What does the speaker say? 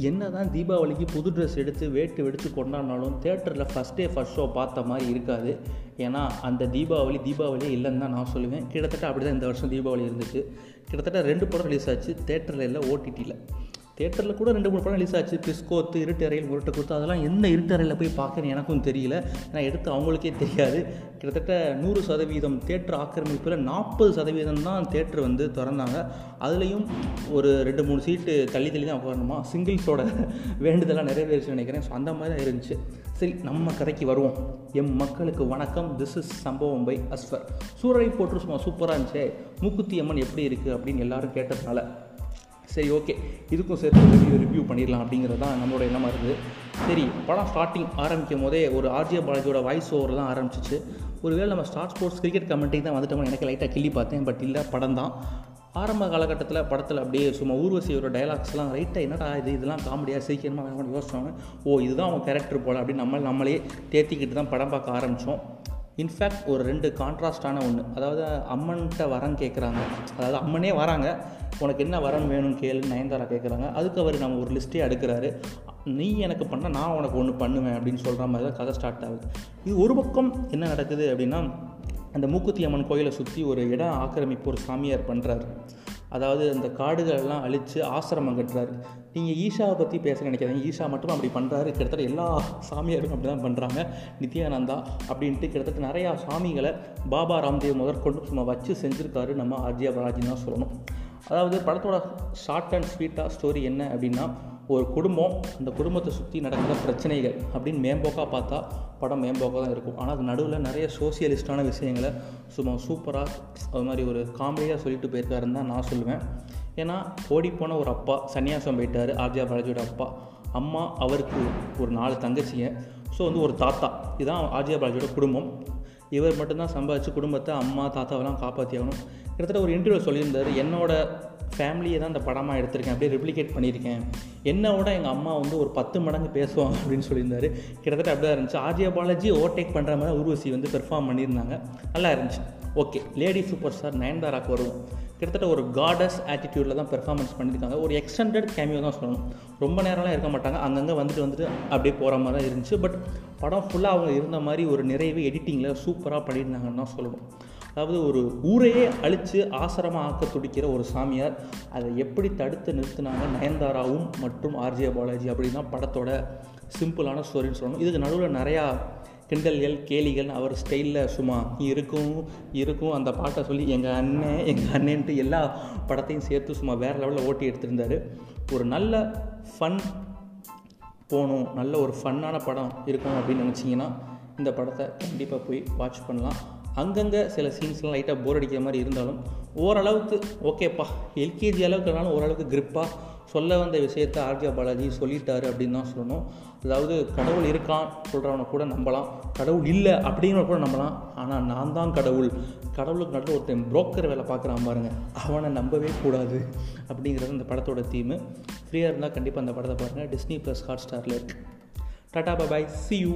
என்ன தான் தீபாவளிக்கு புது ட்ரெஸ் எடுத்து வேட்டு வெடித்து கொண்டாடினாலும் தேட்டரில் ஃபஸ்ட் டே ஃபஸ்ட் ஷோ பார்த்த மாதிரி இருக்காது. ஏன்னா அந்த தீபாவளி தீபாவளியே இல்லைன்னு தான் நான் சொல்லுவேன். கிட்டத்தட்ட அப்படி தான் இந்த வருஷம் தீபாவளி இருந்துச்சு. கிட்டத்தட்ட ரெண்டு படம் ரிலீஸ் ஆச்சு. தேட்டரில் இல்லை ஓடிடியில் தேட்டரில் கூட ரெண்டு மூணு படம் ரிலீஸ் ஆச்சு. பிஸ்கோத்து இருட்டு அறையில் முரட்டை கொடுத்து அதெல்லாம் எந்த இருட்டு அறையில் போய் பார்க்குறேன்னு எனக்கும் தெரியல. ஏன்னா எடுத்து அவங்களுக்கே தெரியாது. கிட்டத்தட்ட நூறு சதவீதம் தேட்டர் ஆக்கிரமிப்பில் நாற்பது சதவீதம் தான் தேட்டர் வந்து திறந்தாங்க. அதுலேயும் ஒரு ரெண்டு மூணு சீட்டு தள்ளி தள்ளி தான் உட்காரணுமா? சிங்கிள்ஸோட வேண்டுதெல்லாம் நிறைவேறிச்சு நினைக்கிறேன். ஸோ அந்த மாதிரி தான் இருந்துச்சு. சரி நம்ம கதைக்கு வருவோம். எம் மக்களுக்கு வணக்கம். திஸ் இஸ் சம்பவம் பை அஸ்வர் சூரரை போட்டு சும்மா சூப்பராக இருந்துச்சு. மூக்குத்தி அம்மன் எப்படி இருக்குது அப்படின்னு எல்லாரும் கேட்டதுனால. சரி ஓகே இதுக்கும் சேர்த்து ரிவ்யூ ரிவ்யூ பண்ணிடலாம் அப்படிங்கிறது தான் நம்மளோட எண்ணமாக இருக்குது சரி படம் ஸ்டார்டிங் ஆரம்பிக்கும் போதே ஒரு ஆர்ஜே பாலாஜியோட வாய்ஸ் ஓவர் தான் ஆரம்பிச்சிச்சு. ஒருவேளை நம்ம ஸ்டார் ஸ்போர்ட்ஸ் கிரிக்கெட் கமெண்ட்டுக்கு தான் வந்துட்டோம்னு எனக்கு லைட்டாக கிள்ளி பார்த்தேன் பட் இல்லை படம் தான். ஆரம்ப காலகட்டத்தில் படத்தில் அப்படியே சும்மா ஊர்வசியோட டைலாக்ஸ்லாம் ரைட்டாக என்னடா இது இதெல்லாம் காமெடியாக சீக்கிரமாக யோசிச்சாங்க ஓ இதுதான் அவன் கேரக்டர் போல் அப்படின்னு நம்ம நம்மளே தேர்த்திக்கிட்டு தான் படம் பார்க்க ஆரம்பித்தோம் இன்ஃபேக்ட் ஒரு ரெண்டு கான்ட்ராஸ்டான ஒன்று அதாவது அம்மன்கிட்ட வரம் கேட்குறாங்க அதாவது அம்மனே வராங்க. உனக்கு என்ன வரம் வேணும்னு கேளு நயன்தாரா கேட்குறாங்க அதுக்கு அவர் நம்ம ஒரு லிஸ்ட்டே அடுக்கிறாரு நீ எனக்கு பண்ண நான் உனக்கு ஒன்று பண்ணுவேன் அப்படின்னு சொல்கிற மாதிரி தான் கதை ஸ்டார்ட் ஆகுது. இது ஒரு பக்கம் என்ன நடக்குது அப்படின்னா அந்த மூக்குத்தி அம்மன் கோயிலை சுற்றி ஒரு இடம் ஆக்கிரமிப்பு ஒரு சாமியார் பண்ணுறாரு அதாவது அந்த காடுகளெல்லாம் அழித்து ஆசிரமம் கட்டுறாரு. நீங்கள் ஈஷாவை பற்றி பேச நினைக்காதீங்க. ஈஷா மட்டும் அப்படி பண்ணுறாரு கிட்டத்தட்ட எல்லா சாமியாரும் அப்படி தான் பண்ணுறாங்க நித்யானந்தா அப்படின்ட்டு கிட்டத்தட்ட நிறையா சாமிகளை பாபா ராம்தேவ் முதற்கொண்டு சும்மா வச்சு செஞ்சுருக்காரு நம்ம ஆர்ஜியா பராஜின்னு தான் சொல்லணும். அதாவது படத்தோட ஷார்ட் அண்ட் ஸ்வீட்டாக ஸ்டோரி என்ன அப்படின்னா ஒரு குடும்பம் அந்த குடும்பத்தை சுற்றி நடக்கிற பிரச்சனைகள் அப்படின்னு மேம்போக்காக பார்த்தா படம் மேம்போக்காக தான் இருக்கும். ஆனால் அது நடுவில் நிறைய சோசியலிஸ்டான விஷயங்களை சும்மா சூப்பராக அது மாதிரி ஒரு காமெடியாக சொல்லிட்டு போயிருக்காருன்னு தான் நான் சொல்லுவேன். ஏன்னா ஓடிப்போன ஒரு அப்பா சன்னியாசம் போயிட்டார் ஆர்ஜியா பாலாஜியோட அப்பா. அம்மா அவருக்கு ஒரு நாலு தங்கச்சிங்க. ஸோ வந்து ஒரு தாத்தா. இதுதான் ஆர்ஜியா பாலாஜியோட குடும்பம். இவர் மட்டும்தான் சம்பாதிச்சு குடும்பத்தை அம்மா தாத்தாவெல்லாம் காப்பாற்றி ஆகணும் கிட்டத்தட்ட ஒரு இன்டர்வியூ சொல்லியிருந்தார். என்னோட ஃபேமிலியை தான் இந்த படமாக எடுத்திருக்கேன். அப்படியே ரெப்ளிகேட் பண்ணியிருக்கேன். என்னோட எங்கள் அம்மா வந்து ஒரு பத்து மடங்கு பேசுவாங்க அப்படின்னு சொல்லியிருந்தார். கிட்டத்தட்ட அப்படியே இருந்துச்சு. ஆர்ஜியா பாலாஜி ஓவர்டேக் பண்ணுற மாதிரி உருவசி வந்து பெர்ஃபார்ம் பண்ணியிருந்தாங்க. நல்லா இருந்துச்சு. ஓகே லேடி சூப்பர் ஸ்டார் நயன்தாராக்கு வருவோம். கிட்டத்தட்ட ஒரு காடஸ் ஆட்டிடியூடில் தான் பெர்ஃபார்மன்ஸ் பண்ணியிருக்காங்க. ஒரு எக்ஸ்டெண்டட் கேமியோ தான் சொல்லணும். ரொம்ப நேரம்லாம் இருக்க மாட்டாங்க. அங்கங்கே வந்துட்டு வந்துட்டு அப்படியே போகிற மாதிரி தான் இருந்துச்சு. பட் படம் ஃபுல்லாக அவங்க இருந்த மாதிரி ஒரு நிறைவு எடிட்டிங்கில் சூப்பராக பண்ணியிருந்தாங்கன்னு தான் சொல்லணும். அதாவது ஒரு ஊரையே அழித்து ஆசிரமாக ஆக்க துடிக்கிற ஒரு சாமியார் அதை எப்படி தடுத்து நிறுத்தினாங்க? நயன்தாராவும் மற்றும் ஆர்ஜே பாலாஜி அப்படின்னு தான் படத்தோட சிம்பிளான ஸ்டோரின்னு சொல்லணும். இதுக்கு நடுவில் நிறையா கிண்டல்கள் கேலிகள் அவர் ஸ்டைலில் சும்மா இருக்கும் இருக்கும் அந்த பாட்டை சொல்லி எங்கள் அண்ணன் எங்கள் அண்ணன்ட்டு எல்லா படத்தையும் சேர்த்து சும்மா வேறு லெவலில் ஓட்டி எடுத்திருந்தார். ஒரு நல்ல ஃபன் போகணும் நல்ல ஒரு ஃபன்னான படம் இருக்கும் அப்படின்னு நினச்சிங்கன்னா இந்த படத்தை கண்டிப்பாக போய் வாட்ச் பண்ணலாம். அங்கங்கே சில சீன்ஸ்லாம் லைட்டாக போர் அடிக்கிற மாதிரி இருந்தாலும் ஓரளவுக்கு ஓகேப்பா எல்கேஜி அளவுக்குனாலும் ஓரளவுக்கு கிரிப்பாக சொல்ல வந்த விஷயத்தை ஆர்ஜியா பாலாஜி சொல்லிட்டாரு அப்படின்னு தான் சொல்லணும். அதாவது கடவுள் இருக்கான் சொல்கிறவனை கூட நம்பலாம். கடவுள் இல்லை அப்படிங்கிற கூட நம்பலாம். ஆனால் நான் தான் கடவுள். கடவுளுக்கு நடுவில் ஒருத்தன் புரோக்கர் வேலை பார்க்குறான் பாருங்க. அவனை நம்பவே கூடாது அப்படிங்கிறது இந்த படத்தோட தீமு ஃப்ரீயாக இருந்தால் கண்டிப்பாக அந்த படத்தை பாருங்கள் டிஸ்னி ப்ளஸ் ஹாட் ஸ்டாரில் இருக்குது டாட்டா பாய் சி யூ